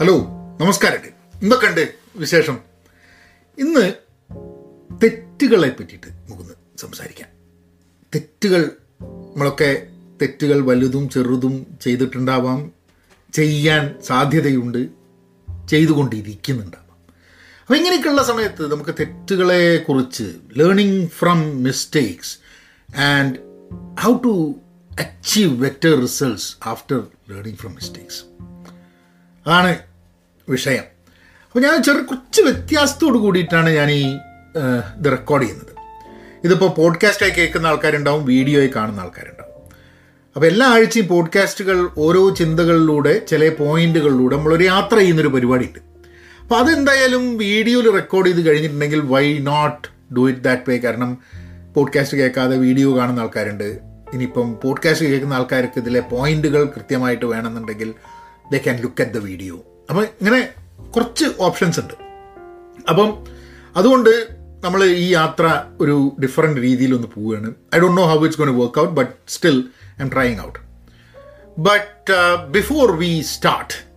Hello നമസ്കാരം എന്തൊക്കെയുണ്ട് വിശേഷം? ഇന്ന് തെറ്റുകളെ പറ്റിയിട്ട് നമുക്കൊന്ന് സംസാരിക്കാം. തെറ്റുകൾ നമ്മളൊക്കെ തെറ്റുകൾ വലുതും ചെറുതും ചെയ്തിട്ടുണ്ടാവാം ചെയ്യാൻ സാധ്യതയുണ്ട് ചെയ്തുകൊണ്ടിരിക്കുന്നുണ്ടാവാം. അപ്പോൾ ഇങ്ങനെയൊക്കെയുള്ള സമയത്ത് നമുക്ക് തെറ്റുകളെ കുറിച്ച് learning from mistakes and how to achieve better results after learning from mistakes അതാണ് വിഷയം. അപ്പോൾ ഞാൻ ചെറു കുറച്ച് വ്യത്യാസത്തോട് കൂടിയിട്ടാണ് ഞാൻ ഈ ഇത് റെക്കോർഡ് ചെയ്യുന്നത്. ഇതിപ്പോൾ പോഡ്കാസ്റ്റായി കേൾക്കുന്ന ആൾക്കാരുണ്ടാവും വീഡിയോയിൽ കാണുന്ന ആൾക്കാരുണ്ടാവും. അപ്പോൾ എല്ലാ ആഴ്ചയും പോഡ്കാസ്റ്റുകൾ ഓരോ ചിന്തകളിലൂടെ ചില പോയിന്റുകളിലൂടെ നമ്മളൊരു യാത്ര ചെയ്യുന്നൊരു പരിപാടിയുണ്ട്. അപ്പോൾ അതെന്തായാലും വീഡിയോയിൽ റെക്കോർഡ് ചെയ്ത് കഴിഞ്ഞിട്ടുണ്ടെങ്കിൽ why not do it that way കാരണം പോഡ്കാസ്റ്റ് കേൾക്കാതെ വീഡിയോ കാണുന്ന ആൾക്കാരുണ്ട്. ഇനിയിപ്പം പോഡ്കാസ്റ്റ് കേൾക്കുന്ന ആൾക്കാർക്ക് ഇതിലെ പോയിന്റുകൾ കൃത്യമായിട്ട് വേണമെന്നുണ്ടെങ്കിൽ they can look at the video അപ്പം ഇങ്ങനെ കുറച്ച് ഓപ്ഷൻസ് ഉണ്ട്. അപ്പം അതുകൊണ്ട് നമ്മൾ ഈ യാത്ര ഒരു ഡിഫറെന്റ് രീതിയിൽ ഒന്ന് പോവുകയാണ്. I don't know how it's gone work out but still I'm trying out but before we start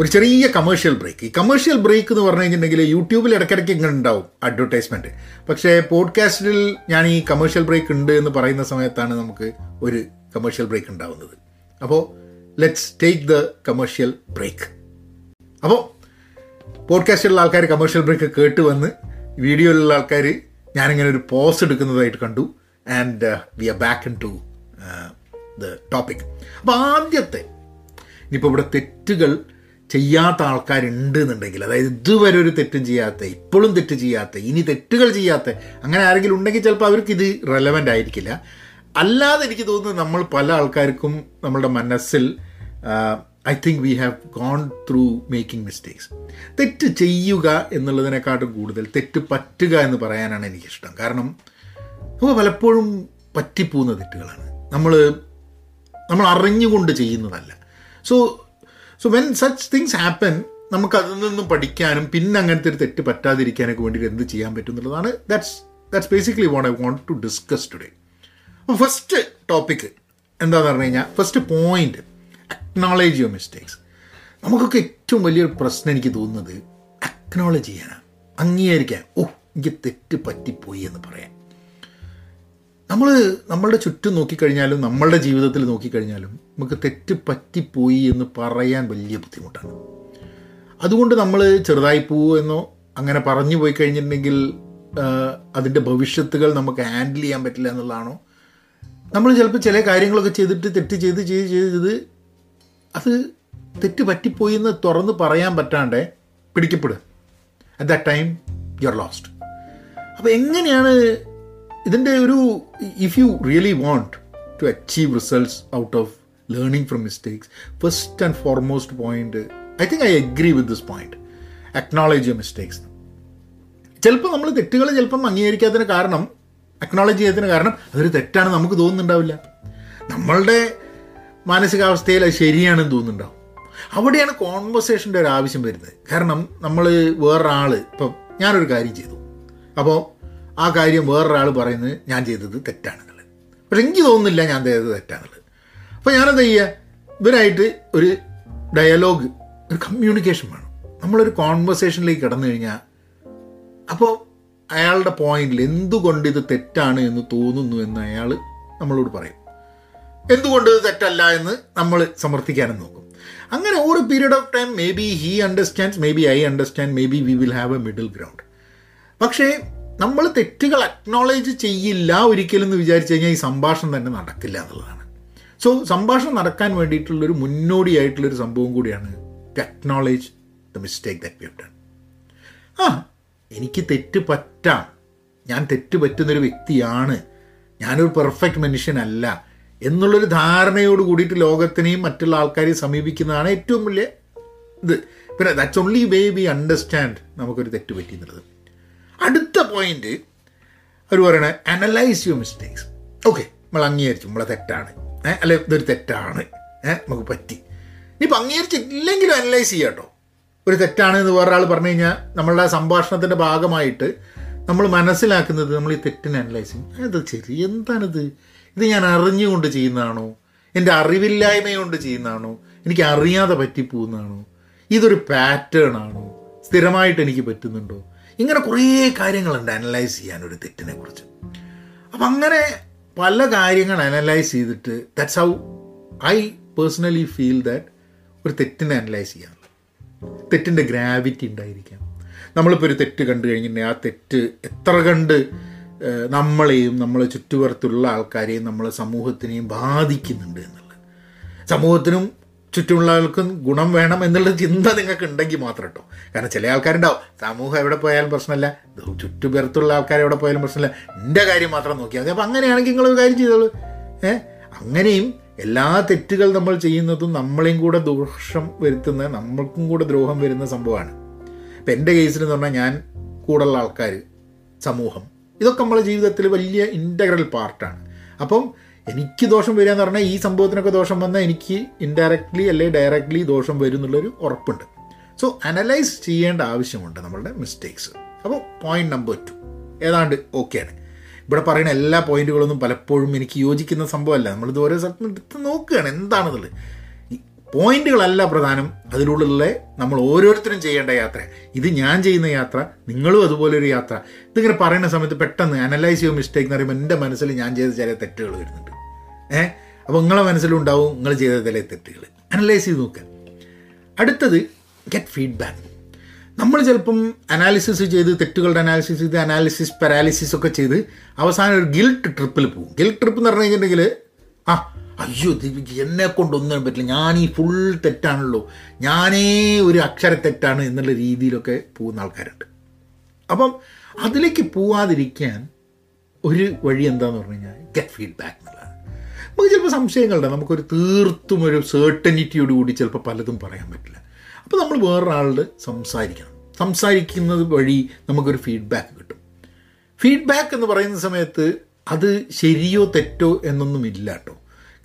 ഒരു ചെറിയ കമേഴ്ഷ്യൽ ബ്രേക്ക് ഈ കമേഴ്ഷ്യൽ ബ്രേക്ക് എന്ന് പറഞ്ഞു കഴിഞ്ഞിട്ടുണ്ടെങ്കിൽ യൂട്യൂബിൽ ഇടയ്ക്കിടയ്ക്ക് ഇങ്ങനെ ഉണ്ടാവും അഡ്വർടൈസ്മെന്റ് പക്ഷേ പോഡ്കാസ്റ്റിൽ ഞാൻ ഈ കമേഴ്ഷ്യൽ ബ്രേക്ക് ഉണ്ട് എന്ന് പറയുന്ന സമയത്താണ് നമുക്ക് ഒരു കമേഴ്ഷ്യൽ ബ്രേക്ക് ഉണ്ടാവുന്നത്. അപ്പോൾ let's take the commercial break അപ്പോൾ പോഡ്കാസ്റ്റിലുള്ള ആൾക്കാർ കമേഴ്ഷ്യൽ ബ്രേക്ക് കേട്ട് വന്ന് വീഡിയോയിലുള്ള ആൾക്കാർ ഞാനിങ്ങനെ ഒരു പോസ് എടുക്കുന്നതായിട്ട് കണ്ടു. And we are back into the topic അപ്പോൾ ആദ്യത്തെ ഇനിയിപ്പോൾ ഇവിടെ തെറ്റുകൾ ചെയ്യാത്ത ആൾക്കാരുണ്ട് എന്നുണ്ടെങ്കിൽ അതായത് ഇതുവരെ ഒരു തെറ്റും ചെയ്യാത്ത ഇപ്പോഴും തെറ്റ് ചെയ്യാത്ത ഇനി തെറ്റുകൾ ചെയ്യാത്ത അങ്ങനെ ആരെങ്കിലും ഉണ്ടെങ്കിൽ ചിലപ്പോൾ അവർക്ക് ഇത് റെലവന്റ് ആയിരിക്കില്ല. അല്ലാതെ എനിക്ക് തോന്നുന്നത് നമ്മൾ പല ആൾക്കാർക്കും നമ്മളുടെ മനസ്സിൽ I think we have gone through making mistakes തെറ്റ് ചെയ്യുക എന്നുള്ളതിനെക്കാട്ടും കൂടുതൽ തെറ്റ് പറ്റുക എന്ന് പറയാനാണ് എനിക്കിഷ്ടം. കാരണം നമുക്ക് പലപ്പോഴും പറ്റിപ്പോകുന്ന തെറ്റുകളാണ്. നമ്മൾ നമ്മൾ അറിഞ്ഞുകൊണ്ട് ചെയ്യുന്നതല്ല. So so when such things happen നമുക്ക് അതിൽ നിന്നും പഠിക്കാനും പിന്നെ അങ്ങനത്തെ ഒരു തെറ്റ് പറ്റാതിരിക്കാനൊക്കെ വേണ്ടിയിട്ട് എന്ത് ചെയ്യാൻ പറ്റും എന്നുള്ളതാണ്. That's that's basically what I want to discuss today first topic എന്താന്ന് പറഞ്ഞു കഴിഞ്ഞാൽ first point acknowledge your mistakes നമുക്കൊക്കെ ഏറ്റവും വലിയൊരു പ്രശ്നം എനിക്ക് തോന്നുന്നത് അക്നോളജ് ചെയ്യാനാണ് അംഗീകരിക്കാൻ. ഓ എനിക്ക് തെറ്റ് പറ്റിപ്പോയി എന്ന് പറയാൻ. നമ്മൾ നമ്മളുടെ ചുറ്റും നോക്കിക്കഴിഞ്ഞാലും നമ്മളുടെ ജീവിതത്തിൽ നോക്കിക്കഴിഞ്ഞാലും നമുക്ക് തെറ്റ് പറ്റിപ്പോയി എന്ന് പറയാൻ വലിയ ബുദ്ധിമുട്ടാണ്. അതുകൊണ്ട് നമ്മൾ ചെറുതായി പോവോ എന്നോ അങ്ങനെ പറഞ്ഞു പോയി കഴിഞ്ഞിട്ടുണ്ടെങ്കിൽ അതിന്റെ ഭവിഷ്യത്തുകൾ നമുക്ക് ഹാൻഡിൽ ചെയ്യാൻ പറ്റില്ല എന്നുള്ളതാണോ? നമ്മൾ ചിലപ്പോൾ ചില കാര്യങ്ങളൊക്കെ ചെയ്തിട്ട് തെറ്റ് ചെയ്ത് ചെയ്ത് ചെയ്ത് ചെയ്ത് അത് തെറ്റ് പറ്റിപ്പോയി എന്ന് തുറന്ന് പറയാൻ പറ്റാണ്ട് പിടിക്കപ്പെടുക. At the time you are lost അപ്പോൾ എങ്ങനെയാണ് ഇതിന്റെ ഒരു if you really want to achieve results out of learning from mistakes first and foremost point I think I agree with this point acknowledge your mistakes ചിലപ്പോൾ നമ്മൾ തെറ്റുകൾ ചിലപ്പം അംഗീകരിക്കാത്തതിന് കാരണം acknowledge ചെയ്തതിന് കാരണം അതൊരു തെറ്റാണ് നമുക്ക് തോന്നുന്നുണ്ടാവില്ല. നമ്മളുടെ മാനസികാവസ്ഥയിൽ അത് ശരിയാണെന്ന് തോന്നുന്നുണ്ടാവും. അവിടെയാണ് കോൺവെർസേഷന്റെ ഒരു ആവശ്യം വരുന്നത്. കാരണം നമ്മൾ വേറൊരാൾ ഇപ്പം ഞാനൊരു കാര്യം ചെയ്തു. അപ്പോൾ ആ കാര്യം വേറൊരാൾ പറയുന്നത് ഞാൻ ചെയ്തത് തെറ്റാണെന്നുള്ളത്. പക്ഷെ എനിക്ക് തോന്നുന്നില്ല ഞാൻ ചെയ്തത് തെറ്റാണെന്നുള്ളത്. അപ്പോൾ ഞാനെന്താ ചെയ്യുക ഇവരായിട്ട് ഒരു ഡയലോഗ് ഒരു കമ്മ്യൂണിക്കേഷൻ വേണം. നമ്മളൊരു കോൺവെർസേഷനിലേക്ക് കടന്നു കഴിഞ്ഞാൽ അപ്പോൾ അയാളുടെ പോയിന്റിൽ എന്തുകൊണ്ട് ഇത് തെറ്റാണ് എന്ന് തോന്നുന്നു എന്ന് അയാൾ നമ്മളോട് പറയും. എന്തുകൊണ്ട് ഇത് തെറ്റല്ല എന്ന് നമ്മൾ സമർത്ഥിക്കാനും നോക്കും. അങ്ങനെ ഒരു period of time maybe he understands maybe I understand maybe we will have a middle ground പക്ഷേ നമ്മൾ തെറ്റുകൾ അക്നോളേജ് ചെയ്യില്ല ഒരിക്കലും എന്ന് വിചാരിച്ചു കഴിഞ്ഞാൽ ഈ സംഭാഷണം തന്നെ നടക്കില്ല എന്നുള്ളതാണ്. സോ സംഭാഷണം നടക്കാൻ വേണ്ടിയിട്ടുള്ളൊരു മുന്നോടിയായിട്ടുള്ളൊരു സംഭവം കൂടിയാണ് to acknowledge the mistake that we have done ആ എനിക്ക് തെറ്റ് പറ്റാം. ഞാൻ തെറ്റ് പറ്റുന്നൊരു വ്യക്തിയാണ്. ഞാനൊരു പെർഫെക്റ്റ് മനുഷ്യനല്ല എന്നുള്ളൊരു ധാരണയോട് കൂടിയിട്ട് ലോകത്തിനെയും മറ്റുള്ള ആൾക്കാരെയും സമീപിക്കുന്നതാണ് ഏറ്റവും വലിയ ഇത്. പിന്നെ that's only way we understand നമുക്കൊരു തെറ്റ് പറ്റി എന്നുള്ളത്. അടുത്ത പോയിന്റ് അവർ പറയണ അനലൈസ് യുവർ മിസ്റ്റേക്സ് ഓക്കെ നമ്മൾ അംഗീകരിച്ചു. നമ്മളെ തെറ്റാണ്. ഏഹ് അല്ലെ ഇതൊരു തെറ്റാണ്. ഏഹ് നമുക്ക് പറ്റി. ഇനിയിപ്പോൾ അംഗീകരിച്ചില്ലെങ്കിലും അനലൈസ് ചെയ്യാം കേട്ടോ ഒരു തെറ്റാണ് എന്ന് വേറൊരാൾ പറഞ്ഞു കഴിഞ്ഞാൽ നമ്മളുടെ സംഭാഷണത്തിന്റെ ഭാഗമായിട്ട് നമ്മൾ മനസ്സിലാക്കുന്നത് നമ്മൾ ഈ തെറ്റിനെ അനലൈസ് ചെയ്യും. അത് ശരി എന്താണിത്? ഇത് ഞാൻ അറിഞ്ഞുകൊണ്ട് ചെയ്യുന്നതാണോ? എന്റെ അറിവില്ലായ്മ കൊണ്ട് ചെയ്യുന്നതാണോ? എനിക്ക് അറിയാതെ പറ്റിപ്പോകുന്നതാണോ? ഇതൊരു പാറ്റേൺ ആണോ? സ്ഥിരമായിട്ട് എനിക്ക് പറ്റുന്നുണ്ടോ? ഇങ്ങനെ കുറേ കാര്യങ്ങളുണ്ട് അനലൈസ് ചെയ്യാൻ ഒരു തെറ്റിനെ കുറിച്ച്. അപ്പം അങ്ങനെ പല കാര്യങ്ങൾ അനലൈസ് ചെയ്തിട്ട് that's how I personally feel that ഒരു തെറ്റിനെ അനലൈസ് ചെയ്യാനുള്ള തെറ്റിന്റെ ഗ്രാവിറ്റി ഉണ്ടായിരിക്കാം. നമ്മളിപ്പോൾ ഒരു തെറ്റ് കണ്ടു കഴിഞ്ഞിട്ടുണ്ടെങ്കിൽ ആ തെറ്റ് എത്ര കണ്ട് നമ്മളെയും നമ്മളെ ചുറ്റുപുറത്തുള്ള ആൾക്കാരെയും നമ്മളെ സമൂഹത്തിനെയും ബാധിക്കുന്നുണ്ട് എന്നുള്ളത്. സമൂഹത്തിനും ചുറ്റുമുള്ള ആൾക്കും ഗുണം വേണം എന്നുള്ള ചിന്ത നിങ്ങൾക്ക് ഉണ്ടെങ്കിൽ മാത്രം കേട്ടോ. കാരണം ചില ആൾക്കാരുണ്ടാവും സമൂഹം എവിടെ പോയാലും പ്രശ്നമില്ല ചുറ്റുപുറത്തുള്ള ആൾക്കാർ എവിടെ പോയാലും പ്രശ്നമില്ല എന്റെ കാര്യം മാത്രം നോക്കിയാൽ മതി. അപ്പോൾ അങ്ങനെയാണെങ്കിൽ നിങ്ങളൊരു കാര്യം ചെയ്തോളൂ. ഏഹ് അങ്ങനെയും എല്ലാ തെറ്റുകൾ നമ്മൾ ചെയ്യുന്നതും നമ്മളെയും കൂടെ ദോഷം വരുത്തുന്ന നമ്മൾക്കും കൂടെ ദ്രോഹം വരുന്ന സംഭവമാണ്. ഇപ്പം എന്റെ കേസിൽ എന്ന് പറഞ്ഞാൽ ഞാൻ കൂടുള്ള ആൾക്കാർ സമൂഹം. ഇതൊക്കെ നമ്മളെ ജീവിതത്തിൽ വലിയ ഇന്റഗ്രൽ പാർട്ടാണ് അപ്പം എനിക്ക് ദോഷം വരിക എന്ന് പറഞ്ഞാൽ ഈ സംഭവത്തിനൊക്കെ ദോഷം വന്നാൽ എനിക്ക് ഇൻഡയറക്ട്ലി അല്ലെങ്കിൽ ഡയറക്ട്ലി ദോഷം വരും എന്നുള്ളൊരു ഉറപ്പുണ്ട്. സോ അനലൈസ് ചെയ്യേണ്ട ആവശ്യമുണ്ട് നമ്മളുടെ മിസ്റ്റേക്സ് അപ്പോൾ പോയിന്റ് നമ്പർ ടു ഏതാണ്ട് ഓക്കെയാണ് ഇവിടെ പറയുന്ന എല്ലാ പോയിന്റുകളൊന്നും പലപ്പോഴും എനിക്ക് യോജിക്കുന്ന സംഭവമല്ല. നമ്മളിത് ഓരോ സ്ഥലത്തും എടുത്ത് നോക്കുകയാണ്. എന്താണെന്നുള്ളത് പോയിന്റുകളല്ല പ്രധാനം. അതിലുള്ള നമ്മൾ ഓരോരുത്തരും ചെയ്യേണ്ട യാത്ര. ഇത് ഞാൻ ചെയ്യുന്ന യാത്ര നിങ്ങളും അതുപോലെ ഒരു യാത്ര. ഇതിങ്ങനെ പറയുന്ന സമയത്ത് പെട്ടെന്ന് അനലൈസ് ചെയ്യുമ്പോൾ മിസ്റ്റേക്ക് എന്ന് പറയുമ്പോൾ എന്റെ മനസ്സിൽ ഞാൻ ചെയ്ത ചില തെറ്റുകൾ വരുന്നുണ്ട്. ഏഹ് അപ്പോൾ നിങ്ങളെ മനസ്സിലുണ്ടാവും നിങ്ങൾ ചെയ്ത ചില തെറ്റുകൾ. അനലൈസ് ചെയ്ത് നോക്കുക അടുത്തത് ഗെറ്റ് ഫീഡ്ബാക്ക് നമ്മൾ ചിലപ്പം അനാലിസിസ് ചെയ്ത് തെറ്റുകളുടെ അനാലിസിസ് ചെയ്ത് അനാലിസിസ് പാരാലിസിസ് ഒക്കെ ചെയ്ത് അവസാനം ഒരു ഗിൽട്ട് ട്രിപ്പിൽ പോകും. ഗിൽട്ട് ട്രിപ്പ് എന്ന് പറഞ്ഞു കഴിഞ്ഞിട്ടുണ്ടെങ്കിൽ ആ അയ്യോ ദീപിക്ക് എന്നെ കൊണ്ടൊന്നും പറ്റില്ല. ഞാൻ ഈ ഫുൾ തെറ്റാണല്ലോ. ഞാനേ ഒരു അക്ഷര തെറ്റാണ് എന്നുള്ള രീതിയിലൊക്കെ പോകുന്ന ആൾക്കാരുണ്ട്. അപ്പം അതിലേക്ക് പോവാതിരിക്കാൻ ഒരു വഴി എന്താന്ന് പറഞ്ഞു കഴിഞ്ഞാൽ ഗെറ്റ് ഫീഡ്ബാക്ക് എന്നുള്ളതാണ്. നമുക്ക് ചിലപ്പോൾ സംശയങ്ങളുണ്ട് നമുക്കൊരു തീർത്തും ഒരു സേർട്ടനിറ്റിയോട് കൂടി ചിലപ്പോൾ പലതും പറയാൻ പറ്റില്ല. അപ്പോൾ നമ്മൾ വേറൊരാളോട് സംസാരിക്കണം. സംസാരിക്കുന്നത് വഴി നമുക്കൊരു ഫീഡ്ബാക്ക് കിട്ടും. ഫീഡ്ബാക്ക് എന്ന് പറയുന്ന സമയത്ത് അത് ശരിയോ തെറ്റോ എന്നൊന്നും ഇല്ല കേട്ടോ.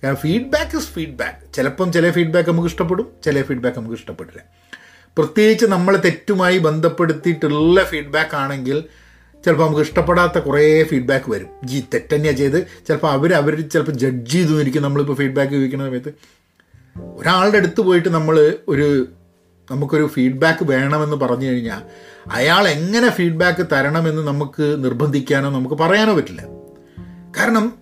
കാരണം ഫീഡ്ബാക്ക് ഇസ് ഫീഡ്ബാക്ക് ചിലപ്പം ചില ഫീഡ്ബാക്ക് നമുക്ക് ഇഷ്ടപ്പെടും ചില ഫീഡ്ബാക്ക് നമുക്ക് ഇഷ്ടപ്പെടില്ല. പ്രത്യേകിച്ച് നമ്മളെ തെറ്റുമായി ബന്ധപ്പെടുത്തിയിട്ടുള്ള ഫീഡ്ബാക്ക് ആണെങ്കിൽ ചിലപ്പോൾ നമുക്ക് ഇഷ്ടപ്പെടാത്ത കുറേ ഫീഡ്ബാക്ക് വരും. ജീ തെറ്റന്നെയാണ് ചെയ്ത് ചിലപ്പോൾ അവർ അവർ ചിലപ്പോൾ ജഡ്ജ് ചെയ്തു ഇരിക്കും നമ്മളിപ്പോൾ ഫീഡ്ബാക്ക് ചോദിക്കുന്ന സമയത്ത്. ഒരാളുടെ അടുത്ത് പോയിട്ട് നമ്മൾ ഒരു നമുക്കൊരു ഫീഡ്ബാക്ക് വേണമെന്ന് പറഞ്ഞു കഴിഞ്ഞാൽ അയാൾ എങ്ങനെ ഫീഡ്ബാക്ക് തരണമെന്ന് നമുക്ക് നിർബന്ധിക്കാനോ നമുക്ക് പറയാനോ പറ്റില്ല. കാരണം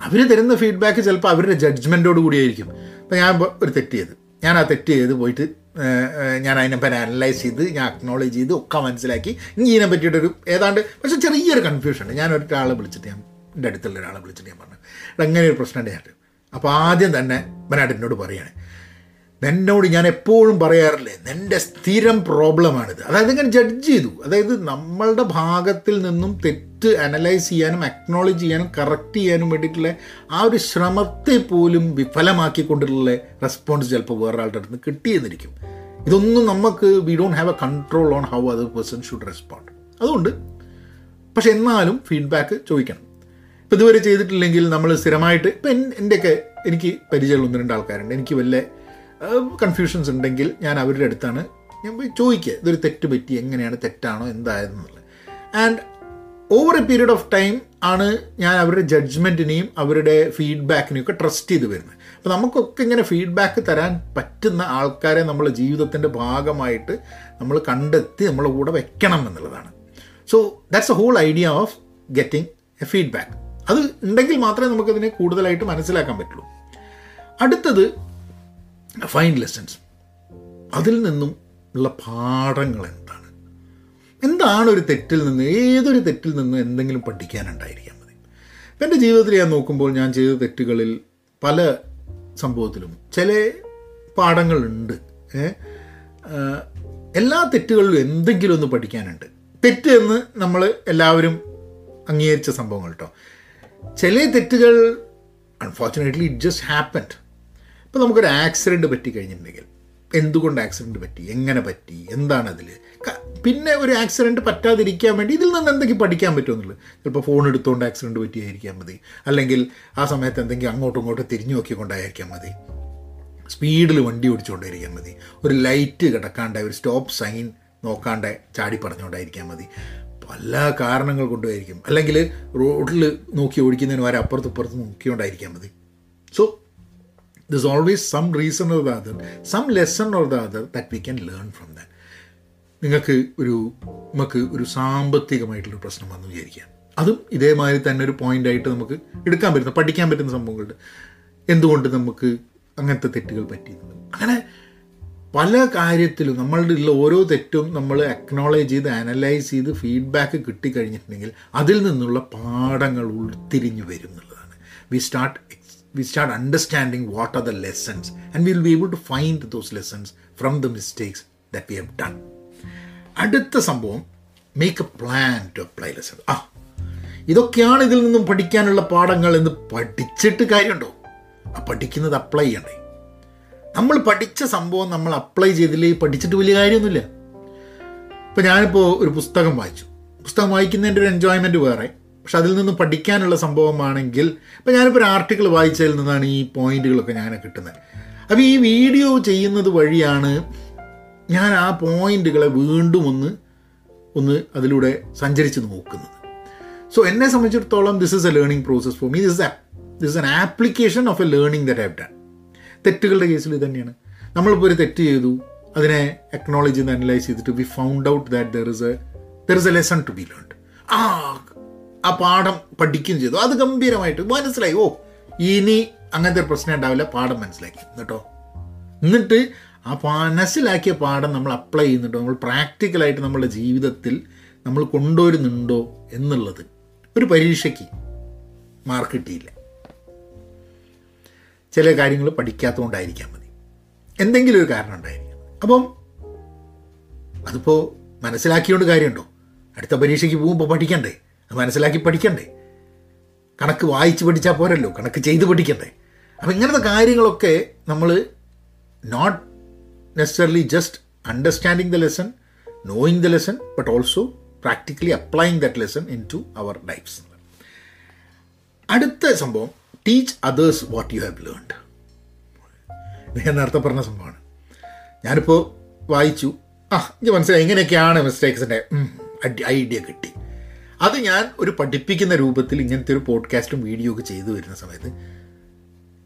അവർ തരുന്ന ഫീഡ്ബാക്ക് ചിലപ്പോൾ അവരുടെ ജഡ്ജ്മെന്റോട് കൂടിയായിരിക്കും. അപ്പോൾ ഞാൻ ഒരു തെറ്റ് ചെയ്ത് ഞാൻ ആ തെറ്റ് ചെയ്ത് പോയിട്ട് ഞാൻ അതിനെപ്പറ്റി അനലൈസ് ചെയ്ത് ഞാൻ അക്നോളജ് ചെയ്ത് ഒക്കെ മനസ്സിലാക്കി. ഇനി ഇതിനെ പറ്റിയിട്ടൊരു ഏതാണ്ട് പക്ഷേ ചെറിയൊരു കൺഫ്യൂഷൻ ഉണ്ട് ഞാൻ ഒരാളെ വിളിച്ചിട്ട് ഞാൻ എന്റെ അടുത്തുള്ള ഒരാളെ വിളിച്ചിട്ട് ഞാൻ പറഞ്ഞു "എടാ, ഇങ്ങനെ ഒരു പ്രശ്നം ഉണ്ടായിട്ട് അപ്പോൾ ആദ്യം തന്നെ ബനാട്ട് എന്നോട് പറയാണ്. എന്നോട് ഞാൻ എപ്പോഴും പറയാറില്ലേ എന്റെ സ്ഥിരം പ്രോബ്ലമാണിത്. അതായത് ഇങ്ങനെ ജഡ്ജ് ചെയ്തു. അതായത് നമ്മളുടെ ഭാഗത്തിൽ നിന്നും തെറ്റ് അനലൈസ് ചെയ്യാനും അക്നോളജ് ചെയ്യാനും കറക്റ്റ് ചെയ്യാനും വേണ്ടിയിട്ടുള്ള ആ ഒരു ശ്രമത്തെ പോലും വിഫലമാക്കിക്കൊണ്ടുള്ള റെസ്പോൺസ് ചിലപ്പോൾ വേറൊരാളുടെ അടുത്ത് കിട്ടിയെന്നിരിക്കും. ഇതൊന്നും നമുക്ക് we don't have a control on how other person should respond അതുകൊണ്ട് പക്ഷെ എന്നാലും ഫീഡ്ബാക്ക് ചോദിക്കണം. ഇപ്പം ഇതുവരെ ചെയ്തിട്ടില്ലെങ്കിൽ നമ്മൾ സ്ഥിരമായിട്ട് ഇപ്പം എൻ- എന്റെയൊക്കെ എനിക്ക് പരിചയമുള്ള ഒന്ന് രണ്ട് ആൾക്കാരുണ്ട്. എനിക്ക് വല്ല കൺഫ്യൂഷൻസ് ഉണ്ടെങ്കിൽ ഞാൻ അവരുടെ അടുത്താണ് ഞാൻ പോയി ചോദിക്കുക ഇതൊരു തെറ്റ് പറ്റി? എങ്ങനെയാണ്? തെറ്റാണോ? എന്തായെന്നുള്ളത് and over a period of time ആണ് ഞാൻ അവരുടെ ജഡ്ജ്മെന്റിനെയും അവരുടെ ഫീഡ്ബാക്കിനെയും ഒക്കെ ട്രസ്റ്റ് ചെയ്ത് വരുന്നത്. അപ്പോൾ നമുക്കൊക്കെ ഇങ്ങനെ ഫീഡ്ബാക്ക് തരാൻ പറ്റുന്ന ആൾക്കാരെ നമ്മളെ ജീവിതത്തിന്റെ ഭാഗമായിട്ട് നമ്മൾ കണ്ടെത്തി നമ്മളെ കൂടെ വെക്കണം എന്നുള്ളതാണ്. So that's a whole idea of getting a feedback അത് ഉണ്ടെങ്കിൽ മാത്രമേ നമുക്കതിനെ കൂടുതലായിട്ട് മനസ്സിലാക്കാൻ പറ്റുള്ളൂ. അടുത്തത് ഫൈൻ ലെസൺസ് അതിൽ നിന്നും ഉള്ള പാഠങ്ങൾ എന്താണ്? എന്താണ് ഒരു തെറ്റിൽ നിന്ന് ഏതൊരു തെറ്റിൽ നിന്ന് എന്തെങ്കിലും പഠിക്കാനുണ്ടായിരിക്കാൻ മതി. ഇപ്പം എന്റെ ജീവിതത്തിൽ ഞാൻ നോക്കുമ്പോൾ ഞാൻ ചെയ്ത തെറ്റുകളിൽ പല സംഭവത്തിലും ചില പാഠങ്ങളുണ്ട്? എല്ലാ തെറ്റുകളിലും എന്തെങ്കിലും ഒന്ന് പഠിക്കാനുണ്ട്. തെറ്റ് എന്ന് നമ്മൾ എല്ലാവരും അംഗീകരിച്ച സംഭവങ്ങൾ കേട്ടോ ചില തെറ്റുകൾ അൺഫോർച്ചുനേറ്റ്ലി ഇറ്റ് ജസ്റ്റ് ഹാപ്പൻഡ് ഇപ്പോൾ നമുക്കൊരു ആക്സിഡന്റ് പറ്റി കഴിഞ്ഞിട്ടുണ്ടെങ്കിൽ എന്തുകൊണ്ട് ആക്സിഡന്റ് പറ്റി? എങ്ങനെ പറ്റി? എന്താണ് അതിൽ പിന്നെ ഒരു ആക്സിഡന്റ് പറ്റാതിരിക്കാൻ വേണ്ടി ഇതിൽ നിന്ന് എന്തെങ്കിലും പഠിക്കാൻ പറ്റുമെന്നുള്ളത് ചിലപ്പോൾ ഫോൺ എടുത്തുകൊണ്ട് ആക്സിഡന്റ് പറ്റിയായിരിക്കാം മതി. അല്ലെങ്കിൽ ആ സമയത്ത് എന്തെങ്കിലും അങ്ങോട്ടും ഇങ്ങോട്ടും തിരിഞ്ഞു നോക്കിക്കൊണ്ടായിരിക്കാം മതി. സ്പീഡിൽ വണ്ടി ഓടിച്ചുകൊണ്ടായിരിക്കാം മതി. ഒരു ലൈറ്റ് കിടക്കാണ്ട് ഒരു സ്റ്റോപ്പ് സൈൻ നോക്കാണ്ട് ചാടി പറഞ്ഞുകൊണ്ടായിരിക്കാൻ മതി. പല കാരണങ്ങൾ കൊണ്ടുമായിരിക്കും. അല്ലെങ്കിൽ റോഡിൽ നോക്കി ഓടിക്കുന്നതിന് വരെ അപ്പുറത്തും ഇപ്പുറത്ത് മതി. So this always some reason or the other some lesson or the other that we can learn from the നിങ്ങൾക്ക് ഒരു നമുക്ക് ഒരു സാമ്പത്തികമായിട്ടുള്ളൊരു പ്രശ്നം വന്നു വിചാരിക്കാം. അതും ഇതേമാതിരി തന്നെ ഒരു പോയിന്റ് ആയിട്ട് നമുക്ക് എടുക്കാൻ പറ്റുന്ന പഠിക്കാൻ പറ്റുന്ന സംഭവങ്ങളുണ്ട്. എന്തുകൊണ്ട് നമുക്ക് അങ്ങനത്തെ തെറ്റുകൾ പറ്റിയിരുന്നു അങ്ങനെ പല കാര്യത്തിലും നമ്മളുടെ ഉള്ള ഓരോ തെറ്റും നമ്മൾ അക്നോളേജ് ചെയ്ത് അനലൈസ് ചെയ്ത് ഫീഡ്ബാക്ക് കിട്ടിക്കഴിഞ്ഞിട്ടുണ്ടെങ്കിൽ അതിൽ നിന്നുള്ള പാഠങ്ങൾ ഉൾത്തിരിഞ്ഞു വരും എന്നുള്ളതാണ്. We start we start understanding what are the lessons and will be able to find those lessons from the mistakes that we have done അടുത്ത സംഭവം make a plan to apply lesson ആ ഇതൊക്കെയാണ് ഇതിൽ നിന്നും പഠിക്കാനുള്ള പാഠങ്ങൾ എന്ന് പഠിച്ചിട്ട് കാര്യമുണ്ടോ? ആ പഠിക്കുന്നത് അപ്ലൈ ചെയ്യണ്ടേ? നമ്മൾ പഠിച്ച സംഭവം നമ്മൾ അപ്ലൈ ചെയ്തില്ലേ? പഠിച്ചിട്ട് വലിയ കാര്യമൊന്നുമില്ല. ഇപ്പം ഞാനിപ്പോൾ ഒരു പുസ്തകം വായിച്ചു. പുസ്തകം വായിക്കുന്നതിന്റെ ഒരു എൻജോയ്മെന്റ് വേറെ. പക്ഷെ അതിൽ നിന്നും പഠിക്കാനുള്ള സംഭവമാണെങ്കിൽ ഇപ്പം ഞാനിപ്പോൾ ഒരു ആർട്ടിക്കിൾ വായിച്ചതിൽ നിന്നാണ് ഈ പോയിന്റുകളൊക്കെ ഞാൻ കിട്ടുന്നത്. അപ്പോൾ ഈ വീഡിയോ ചെയ്യുന്നത് വഴിയാണ് ഞാൻ ആ പോയിന്റുകളെ വീണ്ടും ഒന്ന് ഒന്ന് അതിലൂടെ സഞ്ചരിച്ച് നോക്കുന്നത്. സോ എന്നെ സംബന്ധിച്ചിടത്തോളം this is a learning process for me this this is an application of a learning that have done തെറ്റുകളുടെ കേസിൽ ഇത് തന്നെയാണ്. നമ്മളിപ്പോൾ ഒരു തെറ്റ് ചെയ്തു അതിനെ അക്നോളജ് ചെയ്ത് അനലൈസ് ചെയ്തിട്ട് we found out that there is a there is a lesson to be learned ആ ആ പാഠം പഠിക്കുകയും ചെയ്തു. അത് ഗംഭീരമായിട്ട് മനസ്സിലായി. ഓ ഇനി അങ്ങനത്തെ ഒരു പ്രശ്നം ഉണ്ടാവില്ല. പാഠം മനസ്സിലാക്കി. കേട്ടോ എന്നിട്ട് ആ മനസ്സിലാക്കിയ പാഠം നമ്മൾ അപ്ലൈ ചെയ്യുന്നുണ്ടോ? നമ്മൾ പ്രാക്ടിക്കലായിട്ട് നമ്മുടെ ജീവിതത്തിൽ നമ്മൾ കൊണ്ടുവരുന്നുണ്ടോ എന്നുള്ളത് ഒരു പരീക്ഷയ്ക്ക് മാർക്ക് കിട്ടിയില്ല. ചില കാര്യങ്ങൾ പഠിക്കാത്തതുകൊണ്ടായിരിക്കാൻ മതി. എന്തെങ്കിലും ഒരു കാരണം ഉണ്ടായിരിക്കും. അപ്പം അതിപ്പോൾ മനസ്സിലാക്കിയോണ്ട് കാര്യമുണ്ടോ? അടുത്ത പരീക്ഷയ്ക്ക് പോകുമ്പോൾ പഠിക്കണ്ടേ? മനസ്സിലാക്കി പഠിക്കണ്ടേ? കണക്ക് വായിച്ച് പഠിച്ചാൽ പോരല്ലോ കണക്ക് ചെയ്ത് പഠിക്കണ്ടേ? അപ്പം ഇങ്ങനത്തെ കാര്യങ്ങളൊക്കെ നമ്മൾ not necessarily just understanding the lesson knowing the lesson but also practically applying that lesson into our lifes അടുത്ത സംഭവം teach others what you have learned ഞാൻ നേരത്തെ പറഞ്ഞ സംഭവമാണ്. ഞാനിപ്പോൾ വായിച്ചു. ആ എനിക്ക് മനസ്സിലായി. എങ്ങനെയൊക്കെയാണ് മിസ്റ്റേക്സിന്റെ ഐഡിയ കിട്ടി. അത് ഞാൻ ഒരു പഠിപ്പിക്കുന്ന രൂപത്തിൽ ഇങ്ങനത്തെ ഒരു പോഡ്കാസ്റ്റും വീഡിയോ ഒക്കെ ചെയ്തു വരുന്ന സമയത്ത്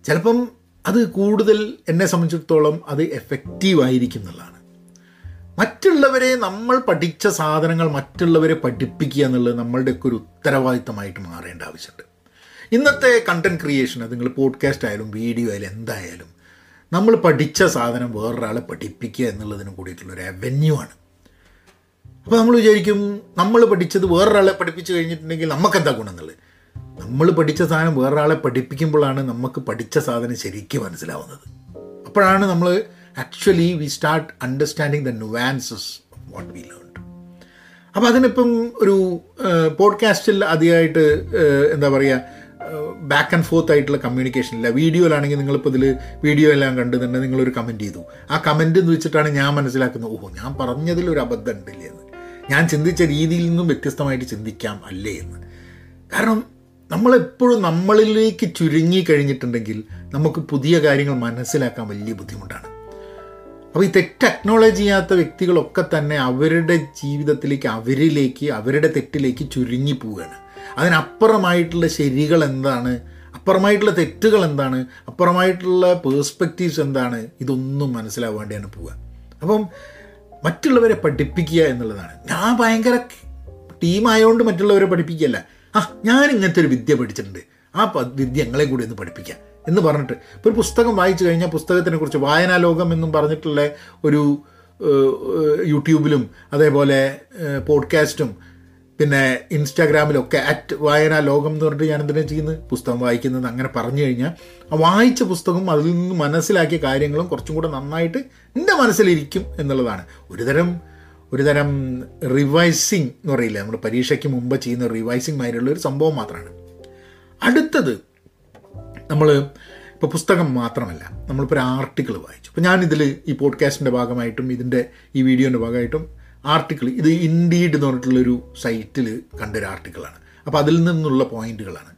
ചിലപ്പം അത് കൂടുതൽ എന്നെ സംബന്ധിച്ചിടത്തോളം അത് എഫക്റ്റീവ് ആയിരിക്കും എന്നുള്ളതാണ്. മറ്റുള്ളവരെ നമ്മൾ പഠിച്ച സാധനങ്ങൾ മറ്റുള്ളവരെ പഠിപ്പിക്കുക എന്നുള്ളത് നമ്മളുടെയൊക്കെ ഒരു ഉത്തരവാദിത്തമായിട്ട് മാറേണ്ട ആവശ്യമുണ്ട്. ഇന്നത്തെ കണ്ടന്റ് ക്രിയേഷൻ അത് നിങ്ങൾ പോഡ്കാസ്റ്റ് ആയാലും വീഡിയോ ആയാലും എന്തായാലും നമ്മൾ പഠിച്ച സാധനം വേറൊരാളെ പഠിപ്പിക്കുക എന്നുള്ളതിനും കൂടിയിട്ടുള്ളൊരു അവന്യൂ ആണ്. അപ്പോൾ നമ്മൾ വിചാരിക്കും നമ്മൾ പഠിച്ചത് വേറൊരാളെ പഠിപ്പിച്ച് കഴിഞ്ഞിട്ടുണ്ടെങ്കിൽ നമുക്കെന്താ ഗുണം എന്നുള്ളത്? നമ്മൾ പഠിച്ച സാധനം വേറൊരാളെ പഠിപ്പിക്കുമ്പോഴാണ് നമുക്ക് പഠിച്ച സാധനം ശരിക്കും മനസ്സിലാവുന്നത്. അപ്പോഴാണ് നമ്മൾ actually we start understanding the nuances what we learn അപ്പോൾ അതിനിപ്പം ഒരു പോഡ്കാസ്റ്റിൽ അധികമായിട്ട് എന്താ പറയുക ബാക്ക് ആൻഡ് ഫോർത്ത് ആയിട്ടുള്ള കമ്മ്യൂണിക്കേഷൻ ഇല്ല. വീഡിയോയിലാണെങ്കിൽ നിങ്ങളിപ്പോൾ ഇതിൽ വീഡിയോ എല്ലാം കണ്ട് തന്നെ നിങ്ങളൊരു കമന്റ് ചെയ്തു. ആ കമന്റ് എന്ന് വെച്ചിട്ടാണ് ഞാൻ മനസ്സിലാക്കുന്നത് ഓഹോ ഞാൻ പറഞ്ഞതിൽ ഒരു അബദ്ധം ഉണ്ടല്ലേ എന്ന്. ഞാൻ ചിന്തിച്ച രീതിയിൽ നിന്നും വ്യത്യസ്തമായിട്ട് ചിന്തിക്കാം അല്ലേ എന്ന്. കാരണം നമ്മളെപ്പോഴും നമ്മളിലേക്ക് ചുരുങ്ങി കഴിഞ്ഞിട്ടുണ്ടെങ്കിൽ നമുക്ക് പുതിയ കാര്യങ്ങൾ മനസ്സിലാക്കാൻ വലിയ ബുദ്ധിമുട്ടാണ്. അപ്പോൾ ഈ തെറ്റ് അക്നോളജ് ചെയ്യാത്ത വ്യക്തികളൊക്കെ തന്നെ അവരുടെ ജീവിതത്തിലേക്ക് അവരിലേക്ക് അവരുടെ തെറ്റിലേക്ക് ചുരുങ്ങി പോവുകയാണ്. അതിനപ്പുറമായിട്ടുള്ള ശരികൾ എന്താണ്? അപ്പുറമായിട്ടുള്ള തെറ്റുകൾ എന്താണ്? അപ്പുറമായിട്ടുള്ള പേഴ്സ്പെക്റ്റീവ്സ് എന്താണ്? ഇതൊന്നും മനസ്സിലാവാണ്ടിയാണ് പോവുക. അപ്പം മറ്റുള്ളവരെ പഠിപ്പിക്കുക എന്നുള്ളതാണ്. ഞാൻ ഭയങ്കര ടീമായതുകൊണ്ട് മറ്റുള്ളവരെ പഠിപ്പിക്കുകയല്ല. ആ ഞാൻ ഇങ്ങനത്തെ ഒരു വിദ്യ പഠിച്ചിട്ടുണ്ട്. ആ വിദ്യ ഞങ്ങളെ കൂടി ഒന്ന് പഠിപ്പിക്കാം എന്ന് പറഞ്ഞിട്ട് ഇപ്പോൾ ഒരു പുസ്തകം വായിച്ചു കഴിഞ്ഞാൽ പുസ്തകത്തിനെ കുറിച്ച് വായനാലോകം എന്നും പറഞ്ഞിട്ടുള്ള ഒരു യൂട്യൂബിലും അതേപോലെ പോഡ്കാസ്റ്റും പിന്നെ ഇൻസ്റ്റാഗ്രാമിലൊക്കെ അറ്റ് വായന ലോകം എന്ന് പറഞ്ഞിട്ട് ഞാൻ എന്തിനാണ് ചെയ്യുന്നത്? പുസ്തകം വായിക്കുന്നത് അങ്ങനെ പറഞ്ഞു കഴിഞ്ഞാൽ ആ വായിച്ച പുസ്തകം അതിൽ നിന്ന് മനസ്സിലാക്കിയ കാര്യങ്ങളും കുറച്ചും കൂടെ നന്നായിട്ട് എന്റെ മനസ്സിലിരിക്കും എന്നുള്ളതാണ്. ഒരുതരം ഒരുതരം റിവൈസിങ് എന്ന് പറയില്ല? നമ്മൾ പരീക്ഷയ്ക്ക് മുമ്പ് ചെയ്യുന്ന റിവൈസിങ് മാതിരിയുള്ള ഒരു സംഭവം മാത്രമാണ്. അടുത്തത് നമ്മൾ ഇപ്പോൾ പുസ്തകം മാത്രമല്ല നമ്മളിപ്പോൾ ഒരു ആർട്ടിക്കിൾ വായിച്ചു. അപ്പോൾ ഞാനിതിൽ ഈ പോഡ്കാസ്റ്റിന്റെ ഭാഗമായിട്ടും ഇതിന്റെ ഈ വീഡിയോന്റെ ഭാഗമായിട്ടും ആർട്ടിക്കിൾ ഇത് ഇൻഡീഡ് എന്ന് പറഞ്ഞിട്ടുള്ളൊരു സൈറ്റിൽ കണ്ടൊരു ആർട്ടിക്കിളാണ് അപ്പോൾ അതിൽ നിന്നുള്ള പോയിന്റുകളാണ്.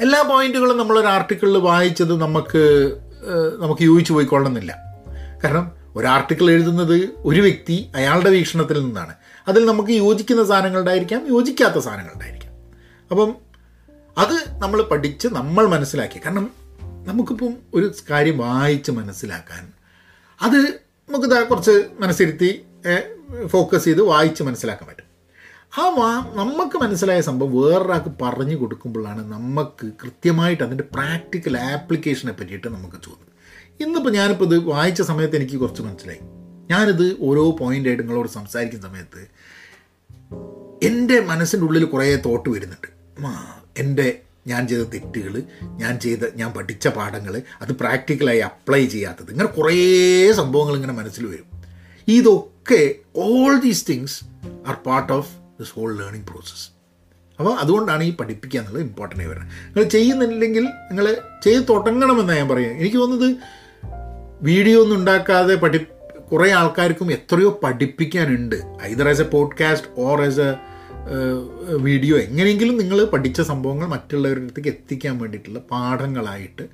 എല്ലാ പോയിന്റുകളും നമ്മളൊരു ആർട്ടിക്കിളിൽ വായിച്ചത് നമുക്ക് നമുക്ക് യോജിച്ച് പോയിക്കൊള്ളുന്നില്ല കാരണം ഒരു ആർട്ടിക്കിൾ എഴുതുന്നത് ഒരു വ്യക്തി അയാളുടെ വീക്ഷണത്തിൽ നിന്നാണ്. അതിൽ നമുക്ക് യോജിക്കുന്ന സാധനങ്ങളുണ്ടായിരിക്കാം യോജിക്കാത്ത സാധനങ്ങളുണ്ടായിരിക്കാം അപ്പം അത് നമ്മൾ പഠിച്ച് നമ്മൾ മനസ്സിലാക്കി. കാരണം നമുക്കിപ്പം ഒരു കാര്യം വായിച്ച് മനസ്സിലാക്കാൻ അത് നമുക്ക് കുറച്ച് മനസ്സിരുത്തി ഫോക്കസ് ചെയ്ത് വായിച്ച് മനസ്സിലാക്കാൻ പറ്റും. ആ വാ നമുക്ക് മനസ്സിലായ സംഭവം വേറൊരാൾക്ക് പറഞ്ഞു കൊടുക്കുമ്പോഴാണ് നമുക്ക് കൃത്യമായിട്ട് അതിന്റെ പ്രാക്ടിക്കൽ ആപ്ലിക്കേഷനെ പറ്റിയിട്ട് നമുക്ക് തോന്നുന്നത്. ഇന്നിപ്പോൾ ഞാനിപ്പോൾ ഇത് വായിച്ച സമയത്ത് എനിക്ക് കുറച്ച് മനസ്സിലായി. ഞാനിത് ഓരോ പോയിന്റായിട്ട് നിങ്ങളോട് സംസാരിക്കുന്ന സമയത്ത് എന്റെ മനസ്സിന്റെ ഉള്ളിൽ കുറേ തോട്ട് വരുന്നുണ്ട്. എന്റെ ഞാൻ ചെയ്ത തെറ്റുകൾ ഞാൻ ചെയ്ത ഞാൻ പഠിച്ച പാഠങ്ങൾ അത് പ്രാക്ടിക്കലായി അപ്ലൈ ചെയ്യാത്തത്. ഇങ്ങനെ കുറേ സംഭവങ്ങൾ ഇങ്ങനെ മനസ്സിൽ വരും. ഇതൊക്കെ all these things are part of this whole learning process അപ്പോൾ അതുകൊണ്ടാണ് ഈ പഠിപ്പിക്കുക എന്നുള്ളത് ഇമ്പോർട്ടന്റ് ആയി വരുന്നത്. നിങ്ങൾ ചെയ്യുന്നില്ലെങ്കിൽ നിങ്ങൾ ചെയ്ത് തുടങ്ങണമെന്നാണ് ഞാൻ പറയുന്നത് എനിക്ക് തോന്നുന്നത് വീഡിയോ ഒന്നും ഉണ്ടാക്കാതെ പഠി കുറേ ആൾക്കാർക്കും എത്രയോ പഠിപ്പിക്കാനുണ്ട്. Either as a podcast or as a video എങ്ങനെയെങ്കിലും നിങ്ങൾ പഠിച്ച സംഭവങ്ങൾ മറ്റുള്ളവരുടെ അടുത്തേക്ക് എത്തിക്കാൻ വേണ്ടിയിട്ടുള്ള പാഠങ്ങളായിട്ട്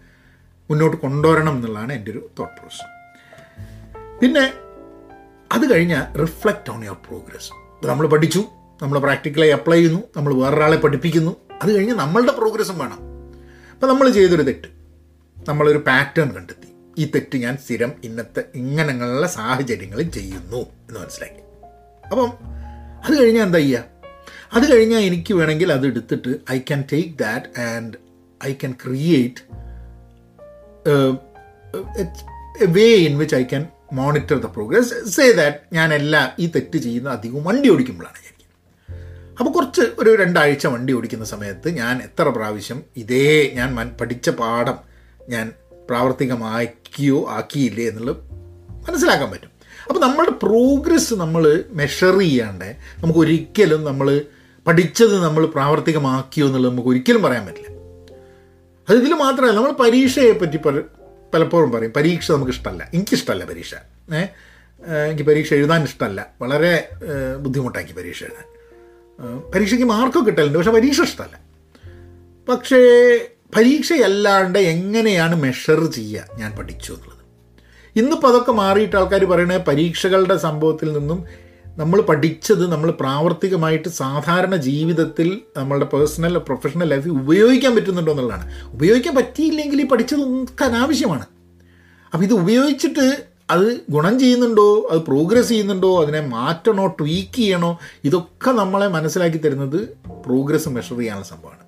മുന്നോട്ട് കൊണ്ടുവരണം എന്നുള്ളതാണ് എന്റെ ഒരു തോട്ട് പ്രോസസ് പിന്നെ അത് കഴിഞ്ഞാൽ റിഫ്ലക്റ്റ് ഓൺ യുവർ പ്രോഗ്രസ് നമ്മൾ പഠിച്ചു നമ്മൾ പ്രാക്ടിക്കലായി അപ്ലൈ ചെയ്യുന്നു നമ്മൾ വേറൊരാളെ പഠിപ്പിക്കുന്നു. അത് കഴിഞ്ഞ് നമ്മളുടെ പ്രോഗ്രസ്സും വേണം. അപ്പം നമ്മൾ ചെയ്തൊരു തെറ്റ്. നമ്മളൊരു പാറ്റേൺ കണ്ടെത്തി. ഈ തെറ്റ് ഞാൻ സ്ഥിരം ഇന്നത്തെ ഇങ്ങനെയുള്ള സാഹചര്യങ്ങളിൽ ചെയ്യുന്നു എന്ന് മനസ്സിലാക്കി. അപ്പം അത് കഴിഞ്ഞാൽ എന്താ ചെയ്യുക അത് കഴിഞ്ഞാൽ എനിക്ക് വേണമെങ്കിൽ അത് എടുത്തിട്ട് I can take that and I can create a way in which I can monitor the progress say that ഞാൻ എല്ലാ ഈ തെറ്റ് ചെയ്യുന്ന അധികവും വണ്ടി ഓടിക്കുമ്പോഴാണ് ഞാൻ അപ്പോൾ കുറച്ച് ഒരു രണ്ടാഴ്ച വണ്ടി ഓടിക്കുന്ന സമയത്ത് ഞാൻ എത്ര പ്രാവശ്യം ഇതേ ഞാൻ പഠിച്ച പാഠം ഞാൻ പ്രാവർത്തികമാക്കിയോ ആക്കിയില്ലേ എന്നുള്ളത് മനസ്സിലാക്കാൻ പറ്റും. അപ്പോൾ നമ്മളുടെ പ്രോഗ്രസ് നമ്മൾ മെഷർ ചെയ്യാണ്ട് നമുക്ക് ഒരിക്കലും നമ്മൾ പഠിച്ചത് നമ്മൾ പ്രാവർത്തികമാക്കിയോ എന്നുള്ളത് നമുക്ക് ഒരിക്കലും പറയാൻ പറ്റില്ല. അത് ഇതിൽ മാത്രമല്ല നമ്മൾ പരീക്ഷയെ പറ്റി പലപ്പോഴും പറയും പരീക്ഷ നമുക്ക് ഇഷ്ടമല്ല എനിക്കിഷ്ടമല്ല പരീക്ഷ. ഏ? എനിക്ക് പരീക്ഷ എഴുതാൻ ഇഷ്ടമല്ല വളരെ ബുദ്ധിമുട്ടാണ് എനിക്ക് പരീക്ഷ എഴുതാൻ. പരീക്ഷയ്ക്ക് മാർക്കൊക്കെ കിട്ടലുണ്ട് പക്ഷേ പരീക്ഷ ഇഷ്ടമല്ല പക്ഷേ പരീക്ഷയല്ലാണ്ട് എങ്ങനെയാണ് മെഷർ ചെയ്യുക ഞാൻ പഠിച്ചു എന്നുള്ളത്? ഇന്നിപ്പോൾ അതൊക്കെ മാറിയിട്ട് ആൾക്കാർ പറയണേ പരീക്ഷകളുടെ സംഭവത്തിൽ നിന്നും നമ്മൾ പഠിച്ചത് നമ്മൾ പ്രാവർത്തികമായിട്ട് സാധാരണ ജീവിതത്തിൽ നമ്മളുടെ പേഴ്സണൽ പ്രൊഫഷണൽ ലൈഫിൽ ഉപയോഗിക്കാൻ പറ്റുന്നുണ്ടോ എന്നുള്ളതാണ്. ഉപയോഗിക്കാൻ പറ്റിയില്ലെങ്കിൽ ഈ പഠിച്ചത് ഒക്കെ അനാവശ്യമാണ്. അപ്പോൾ ഇത് ഉപയോഗിച്ചിട്ട് അത് ഗുണം ചെയ്യുന്നുണ്ടോ? അത് പ്രോഗ്രസ് ചെയ്യുന്നുണ്ടോ? അതിനെ മാറ്റണോ? ട്വീക്ക് ചെയ്യണോ? ഇതൊക്കെ നമ്മളെ മനസ്സിലാക്കി തരുന്നത് പ്രോഗ്രസ് മെഷർ ചെയ്യാനുള്ള സംഭവമാണ്.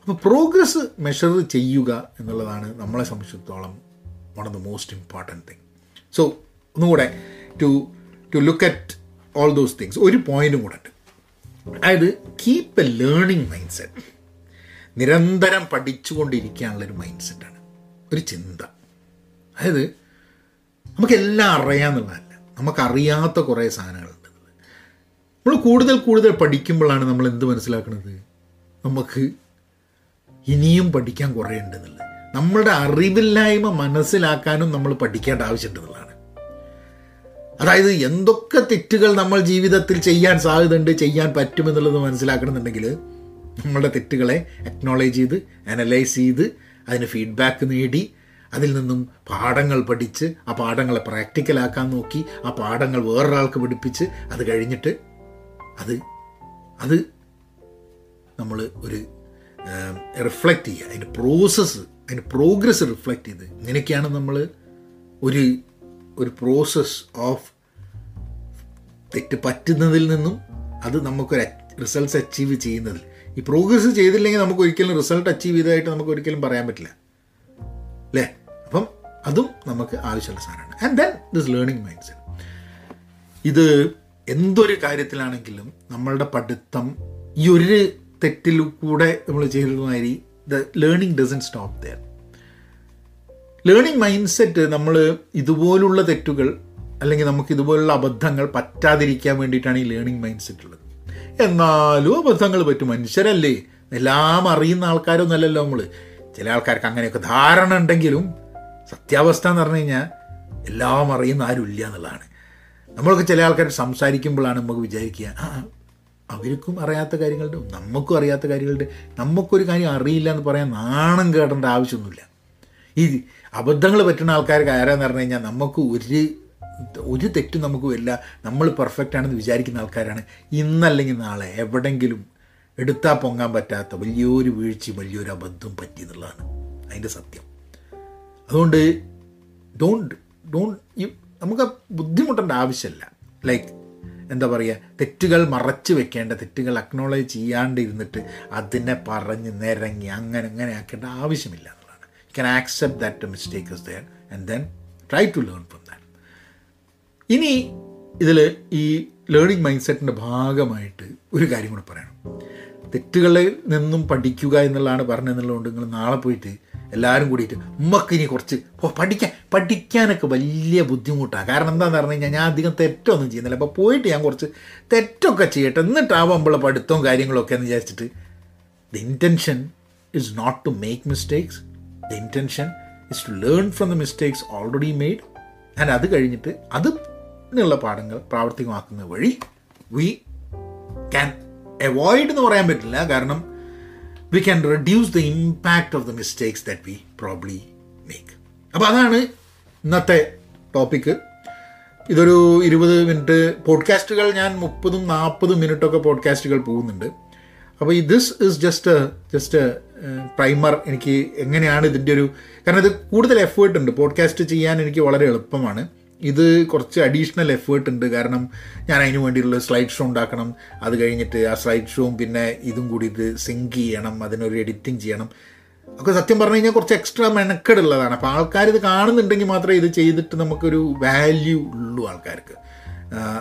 അപ്പോൾ പ്രോഗ്രസ് മെഷർ ചെയ്യുക എന്നുള്ളതാണ് നമ്മളെ സംബന്ധിച്ചിടത്തോളം one of the most important thing so ഒന്നുകൂടെ to to look at all those things ഒരു പോയിന്റും കൂടെ ഉണ്ട്. അതായത് keep a learning mindset നിരന്തരം പഠിച്ചുകൊണ്ടിരിക്കാനുള്ളൊരു മൈൻഡ് സെറ്റാണ് ഒരു ചിന്ത. അതായത് നമുക്കെല്ലാം അറിയാമെന്നുള്ളതല്ല നമുക്കറിയാത്ത കുറേ സാധനങ്ങളുണ്ട്. നമ്മൾ കൂടുതൽ കൂടുതൽ പഠിക്കുമ്പോഴാണ് നമ്മൾ എന്ത് മനസ്സിലാക്കുന്നത് നമുക്ക് ഇനിയും പഠിക്കാൻ കുറേ ഉണ്ടെന്നുള്ളത്. നമ്മളുടെ അറിവില്ലായ്മ മനസ്സിലാക്കാനും നമ്മൾ പഠിക്കേണ്ട ആവശ്യമുണ്ടെന്നുള്ളതാണ് അതായത് എന്തൊക്കെ തെറ്റുകൾ നമ്മൾ ജീവിതത്തിൽ ചെയ്യാൻ സാധ്യതയുണ്ട് ചെയ്യാൻ പറ്റുമെന്നുള്ളത് മനസ്സിലാക്കണമെന്നുണ്ടെങ്കിൽ നമ്മളുടെ തെറ്റുകളെ അക്നോളേജ് ചെയ്ത് അനലൈസ് ചെയ്ത് അതിന് ഫീഡ്ബാക്ക് നേടി അതിൽ നിന്നും പാഠങ്ങൾ പഠിച്ച് ആ പാഠങ്ങളെ പ്രാക്ടിക്കലാക്കാൻ നോക്കി ആ പാഠങ്ങൾ വേറൊരാൾക്ക് പഠിപ്പിച്ച് അത് കഴിഞ്ഞിട്ട് അത് അത് നമ്മൾ ഒരു റിഫ്ലക്റ്റ് ചെയ്യുക. അതിന്റെ പ്രോസസ്സ് അതിന്റെ പ്രോഗ്രസ് റിഫ്ലക്റ്റ് ചെയ്ത്. ഇങ്ങനെയൊക്കെയാണ് നമ്മൾ ഒരു ഒരു പ്രോസസ് ഓഫ് തെറ്റ് പറ്റുന്നതിൽ നിന്നും അത് നമുക്കൊരു റിസൾട്ട്സ് അച്ചീവ് ചെയ്യുന്നതിൽ ഈ പ്രോഗ്രസ് ചെയ്തില്ലെങ്കിൽ നമുക്ക് ഒരിക്കലും റിസൾട്ട് അച്ചീവ് ചെയ്തതായിട്ട് നമുക്ക് ഒരിക്കലും പറയാൻ പറ്റില്ല. അല്ലേ അപ്പം അതും നമുക്ക് ആവശ്യമുള്ള സാധനമാണ്. And then this learning mindset ഇത് എന്തൊരു കാര്യത്തിലാണെങ്കിലും നമ്മളുടെ പഠിത്തം ഈ ഒരു തെറ്റിൽ കൂടെ നമ്മൾ ചെയ്തതുമാതിരി the learning doesn't stop there learning mindset നമ്മൾ ഇതുപോലുള്ള തെറ്റുകൾ അല്ലെങ്കിൽ നമുക്ക് ഇതുപോലുള്ള അബദ്ധങ്ങൾ പറ്റാതിരിക്കാൻ വേണ്ടിയിട്ടാണ് ഈ ലേണിംഗ് മൈൻഡ് സെറ്റ് ഉള്ളത്. എന്നാലും അബദ്ധങ്ങൾ പറ്റും. മനുഷ്യരല്ലേ? എല്ലാം അറിയുന്ന ആൾക്കാരൊന്നല്ലല്ലോ നമ്മൾ ചില ആൾക്കാർക്ക് അങ്ങനെയൊക്കെ ധാരണ ഉണ്ടെങ്കിലും സത്യാവസ്ഥ എന്ന് പറഞ്ഞു കഴിഞ്ഞാൽ എല്ലാം അറിയുന്ന ആരുമില്ല എന്നുള്ളതാണ്. നമ്മളൊക്കെ ചില ആൾക്കാർ സംസാരിക്കുമ്പോഴാണ് നമുക്ക് വിചാരിക്കുക അവർക്കും അറിയാത്ത കാര്യങ്ങളുണ്ട് നമുക്കും അറിയാത്ത കാര്യങ്ങളുണ്ട്. നമുക്കൊരു കാര്യം അറിയില്ല എന്ന് പറയാൻ നാണം കേടേണ്ട ആവശ്യമൊന്നുമില്ല. ഈ അബദ്ധങ്ങൾ പറ്റുന്ന ആൾക്കാർക്ക് ആരാന്ന് പറഞ്ഞു കഴിഞ്ഞാൽ നമുക്ക് ഒരു ഒരു തെറ്റും നമുക്ക് വരില്ല. നമ്മൾ പെർഫെക്റ്റ് ആണെന്ന് വിചാരിക്കുന്ന ആൾക്കാരാണ്. ഇന്നല്ലെങ്കിൽ നാളെ എവിടെങ്കിലും എടുത്താൽ പൊങ്ങാൻ പറ്റാത്ത വലിയൊരു വീഴ്ചയും വലിയൊരു അബദ്ധവും പറ്റി എന്നുള്ളതാണ് അതിന്റെ സത്യം. അതുകൊണ്ട് ഡോണ്ട് ഡോണ്ട് നമുക്ക് ബുദ്ധിമുട്ടേണ്ട ആവശ്യമില്ല. ലൈക്ക് എന്താ പറയുക തെറ്റുകൾ മറച്ചു വെക്കേണ്ട തെറ്റുകൾ അക്നോളജ് ചെയ്യാണ്ട് ഇരുന്നിട്ട് അതിനെ പറഞ്ഞ് നിരങ്ങി അങ്ങനെ അങ്ങനെ ആക്കേണ്ട ആവശ്യമില്ല എന്നുള്ളതാണ്. You can accept that mistake is there and then try to learn from ഇനി ഇതിൽ ഈ ലേണിംഗ് മൈൻഡ് സെറ്റിന്റെ ഭാഗമായിട്ട് ഒരു കാര്യം കൂടെ പറയണം. തെറ്റുകളിൽ നിന്നും പഠിക്കുക എന്നുള്ളതാണ് പറഞ്ഞതെന്നുള്ളതുകൊണ്ട് നിങ്ങൾ നാളെ പോയിട്ട് എല്ലാവരും കൂടിയിട്ട് ഉമ്മക്ക് ഇനി കുറച്ച് ഓ പഠിക്കാൻ പഠിക്കാനൊക്കെ വലിയ ബുദ്ധിമുട്ടാണ് കാരണം എന്താണെന്ന് പറഞ്ഞു കഴിഞ്ഞാൽ ഞാൻ അധികം തെറ്റൊന്നും ചെയ്യുന്നില്ല. അപ്പോൾ പോയിട്ട് ഞാൻ കുറച്ച് തെറ്റൊക്കെ ചെയ്യട്ടെ. എന്നിട്ടാവുമ്പോൾ പഠിത്തവും കാര്യങ്ങളൊക്കെ എന്ന് വിചാരിച്ചിട്ട് the intention is not to make mistakes the intention is to learn from the mistakes already made and അത് കഴിഞ്ഞിട്ട് അത് എന്നുള്ള പാഠങ്ങൾ പ്രാവർത്തികമാക്കുന്ന വഴി വി ക്യാൻ അവോയ്ഡ് എന്ന് പറയാൻ പറ്റില്ല. കാരണം we can reduce the impact of the mistakes that we probably make അപ്പോൾ അതാണ് ഇന്നത്തെ ടോപ്പിക്ക് ഇതൊരു ഇരുപത് മിനിറ്റ് പോഡ്കാസ്റ്റുകൾ ഞാൻ മുപ്പതും നാൽപ്പതും മിനിറ്റൊക്കെ പോഡ്കാസ്റ്റുകൾ പോകുന്നുണ്ട്. അപ്പോൾ ഈ this is just just primer എനിക്ക് എങ്ങനെയാണ് ഇതിന്റെ ഒരു കാരണം ഇത് കൂടുതൽ എഫേർട്ട് ഉണ്ട്. പോഡ്കാസ്റ്റ് ചെയ്യാൻ എനിക്ക് വളരെ എളുപ്പമാണ്. ഇത് കുറച്ച് അഡീഷണൽ എഫേർട്ട് ഉണ്ട്. കാരണം ഞാൻ അതിന് വേണ്ടിയിട്ടുള്ള സ്ലൈഡ് ഷോ ഉണ്ടാക്കണം. അത് കഴിഞ്ഞിട്ട് ആ സ്ലൈഡ് ഷോയും പിന്നെ ഇതും കൂടി ഇത് സിങ്ക് ചെയ്യണം. അതിനൊരു എഡിറ്റിംഗ് ചെയ്യണം. ഒക്കെ സത്യം പറഞ്ഞു കഴിഞ്ഞാൽ കുറച്ച് എക്സ്ട്രാ മെനക്കെടുള്ളതാണ് അപ്പോൾ ആൾക്കാർ ഇത് കാണുന്നുണ്ടെങ്കിൽ മാത്രമേ ഇത് ചെയ്തിട്ട് നമുക്കൊരു വാല്യൂ ഉള്ളൂ ആൾക്കാർക്ക്.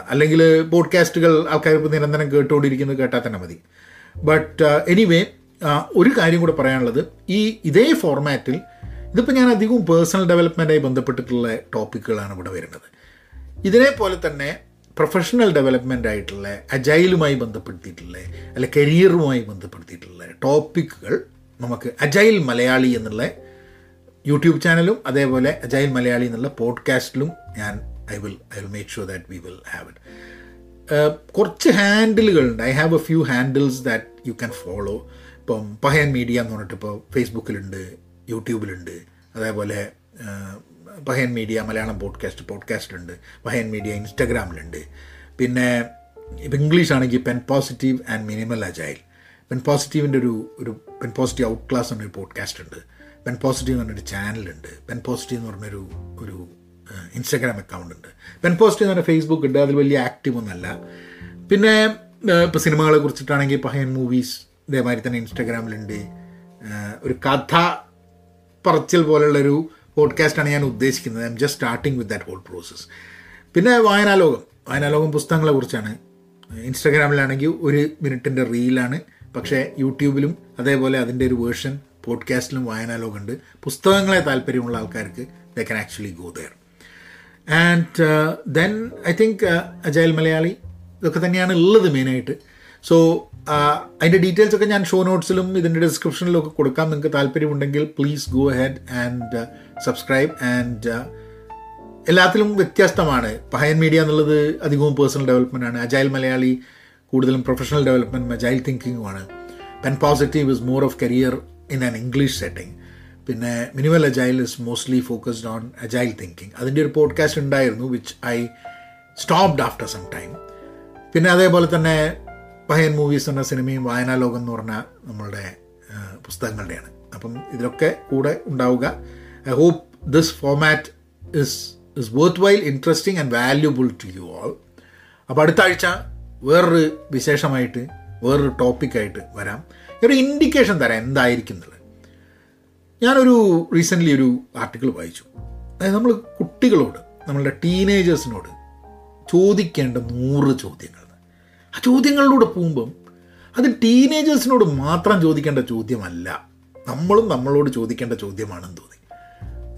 അല്ലെങ്കിൽ പോഡ്കാസ്റ്റുകൾ ആൾക്കാർ ഇപ്പോൾ നിരന്തരം കേട്ടുകൊണ്ടിരിക്കുന്നത് കേട്ടാൽ തന്നെ മതി. ബട്ട് എനിവേ ഒരു കാര്യം കൂടെ പറയാനുള്ളത്. ഈ ഇതേ ഫോർമാറ്റിൽ ഇതിപ്പോൾ ഞാൻ അധികവും പേഴ്സണൽ ഡെവലപ്മെന്റായി ബന്ധപ്പെട്ടിട്ടുള്ള ടോപ്പിക്കുകളാണ് ഇവിടെ വരുന്നത്. ഇതിനെപ്പോലെ തന്നെ പ്രൊഫഷണൽ ഡെവലപ്മെന്റ് ആയിട്ടുള്ള അജൈലുമായി ബന്ധപ്പെടുത്തിയിട്ടുള്ള അല്ലെ കരിയറുമായി ബന്ധപ്പെടുത്തിയിട്ടുള്ള ടോപ്പിക്കുകൾ നമുക്ക് അജൈൽ മലയാളി എന്നുള്ള യൂട്യൂബ് ചാനലും അതേപോലെ അജൈൽ മലയാളി എന്നുള്ള പോഡ്കാസ്റ്റിലും ഞാൻ I will I will make sure that we will have it കുറച്ച് ഹാൻഡിലുകളുണ്ട് I have a few handles that you can follow ഇപ്പം പഹയൻ മീഡിയ എന്ന് പറഞ്ഞിട്ട് ഇപ്പോൾ ഫേസ്ബുക്കിലുണ്ട് യൂട്യൂബിലുണ്ട്. അതേപോലെ Pahayan media Malayalam podcast podcast ഉണ്ട് പഹയൻ മീഡിയ ഇൻസ്റ്റഗ്രാമിലുണ്ട്. പിന്നെ ഇപ്പം ഇംഗ്ലീഷ് ആണെങ്കിൽ pen positive and minimal agile. Pen പോസിറ്റീവിന്റെ ഒരു ഒരു പെൻ പോസിറ്റീവ് ഔട്ട് ക്ലാസ് എന്നൊരു പോഡ്കാസ്റ്റ് ഉണ്ട് പെൻ പോസിറ്റീവ് എന്ന് പറഞ്ഞൊരു ചാനലുണ്ട്. പെൻ പോസിറ്റീവ് എന്ന് പറഞ്ഞൊരു ഒരു ഇൻസ്റ്റാഗ്രാം അക്കൗണ്ട് ഉണ്ട് പെൻ പോസിറ്റീവ് എന്ന് പറഞ്ഞാൽ ഫേസ്ബുക്ക് ഉണ്ട്. അതിൽ വലിയ ആക്റ്റീവ് ഒന്നല്ല പിന്നെ ഇപ്പോൾ സിനിമകളെ കുറിച്ചിട്ടാണെങ്കിൽ പഹയൻ മൂവീസ് ഇതേമാതിരി തന്നെ ഇൻസ്റ്റാഗ്രാമിലുണ്ട്. ഒരു കഥ പറച്ചിൽ പോലുള്ളൊരു പോഡ്കാസ്റ്റാണ് ഞാൻ ഉദ്ദേശിക്കുന്നത്. I'm just starting with that whole process പിന്നെ വായനാലോകം. വായനാലോകം പുസ്തകങ്ങളെ കുറിച്ചാണ്. ഇൻസ്റ്റാഗ്രാമിലാണെങ്കിൽ ഒരു മിനിറ്റിന്റെ റീലാണ് പക്ഷേ യൂട്യൂബിലും അതേപോലെ അതിന്റെ ഒരു വേർഷൻ പോഡ്കാസ്റ്റിലും വായനാലോകം ഉണ്ട്. പുസ്തകങ്ങളെ താല്പര്യമുള്ള ആൾക്കാർക്ക് they can actually go there and then I think agile Malayali ഇതൊക്കെ തന്നെയാണ് ഉള്ളത് മെയിനായിട്ട് സോ അതിന്റെ ഡീറ്റെയിൽസ് ഒക്കെ ഞാൻ ഷോ നോട്ട്സിലും ഇതിന്റെ ഡിസ്ക്രിപ്ഷനിലും ഒക്കെ കൊടുക്കാം. നിങ്ങൾക്ക് താല്പര്യമുണ്ടെങ്കിൽ please go head and subscribe and എല്ലാത്തിലും വ്യത്യസ്തമാണ്. പഹയൻ മീഡിയ എന്നുള്ളത് അധികവും പേഴ്സണൽ ഡെവലപ്മെന്റ് ആണ്. അജൈൽ മലയാളി കൂടുതലും professional development agile തിങ്കിങ്ങുമാണ് pen positive is more of career in an English setting പിന്നെ minimal agile is mostly focused on agile thinking അതിന്റെ ഒരു podcast ഉണ്ടായിരുന്നു which I stopped after some time പിന്നെ അതേപോലെ തന്നെ പഹയൻ movies എന്ന സിനിമയും വായനാലോകം എന്ന് പറഞ്ഞ നമ്മളുടെ പുസ്തകങ്ങളുടെയാണ്. അപ്പം ഇതിലൊക്കെ കൂടെ ഉണ്ടാവുക. I hope this format is is worthwhile interesting and valuable to you all അപ്പോൾ അടുത്ത ആഴ്ച വേറൊരു വിശേഷമായിട്ട് വേറൊരു ടോപ്പിക്കായിട്ട് വരാം. ഒരു ഇൻഡിക്കേഷൻ തരാം എന്തായിരിക്കും എന്നുള്ളത്. ഞാനൊരു റീസെന്റ്ലി ഒരു ആർട്ടിക്കിൾ വായിച്ചു. അതായത് നമ്മൾ കുട്ടികളോട് നമ്മളുടെ ടീനേജേഴ്സിനോട് ചോദിക്കേണ്ട നൂറ് ചോദ്യങ്ങൾ. ആ ചോദ്യങ്ങളിലൂടെ പോകുമ്പം അത് ടീനേജേഴ്സിനോട് മാത്രം ചോദിക്കേണ്ട ചോദ്യമല്ല. നമ്മളും നമ്മളോട് ചോദിക്കേണ്ട ചോദ്യമാണെന്ന് തോന്നി.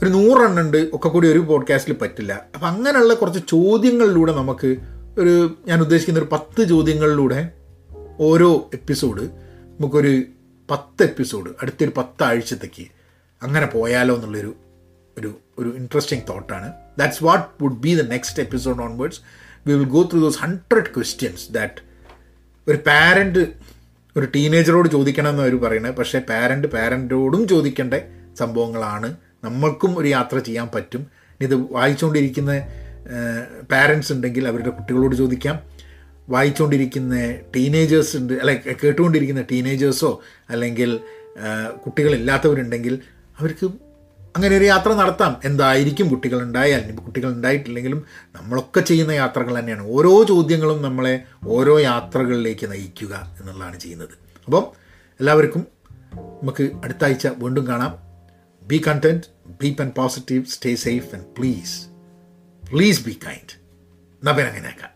ഒരു നൂറെണ്ണുണ്ട് ഒക്കെ കൂടി ഒരു പോഡ്കാസ്റ്റിൽ പറ്റില്ല. അപ്പം അങ്ങനെയുള്ള കുറച്ച് ചോദ്യങ്ങളിലൂടെ നമുക്ക് ഒരു ഞാൻ ഉദ്ദേശിക്കുന്ന ഒരു പത്ത് ചോദ്യങ്ങളിലൂടെ ഓരോ എപ്പിസോഡ് നമുക്കൊരു പത്ത് എപ്പിസോഡ് അടുത്തൊരു പത്താഴ്ചത്തേക്ക് അങ്ങനെ പോയാലോ എന്നുള്ളൊരു ഒരു ഒരു interesting തോട്ടാണ് that's what would be the next episode onwards we will go through those hundred questions that ഒരു പാരന്റ് ഒരു ടീനേജറോട് ചോദിക്കണം എന്ന് അവർ പറയുന്നത് പക്ഷേ പാരന്റ് പാരന്റോടും ചോദിക്കേണ്ട സംഭവങ്ങളാണ്. നമ്മൾക്കും ഒരു യാത്ര ചെയ്യാൻ പറ്റും. ഇത് വായിച്ചുകൊണ്ടിരിക്കുന്ന പാരൻസ് ഉണ്ടെങ്കിൽ അവരുടെ കുട്ടികളോട് ചോദിക്കാം. വായിച്ചുകൊണ്ടിരിക്കുന്ന ടീനേജേഴ്സ് ഉണ്ട് അല്ലെ കേട്ടുകൊണ്ടിരിക്കുന്ന ടീനേജേഴ്സോ അല്ലെങ്കിൽ കുട്ടികളില്ലാത്തവരുണ്ടെങ്കിൽ അവർക്ക് അങ്ങനെ ഒരു യാത്ര നടത്താം. എന്തായിരിക്കും കുട്ടികൾ ഉണ്ടായാൽ? കുട്ടികൾ ഉണ്ടായിട്ടില്ലെങ്കിലും നമ്മളൊക്കെ ചെയ്യുന്ന യാത്രകൾ തന്നെയാണ്. ഓരോ ചോദ്യങ്ങളും നമ്മളെ ഓരോ യാത്രകളിലേക്ക് നയിക്കുക എന്നുള്ളതാണ് ചെയ്യുന്നത്. അപ്പം എല്ലാവർക്കും നമുക്ക് അടുത്ത ആഴ്ച വീണ്ടും കാണാം. Be content be and positive stay safe and please please be kind നബൻ അങ്ങനെയാക്കാം.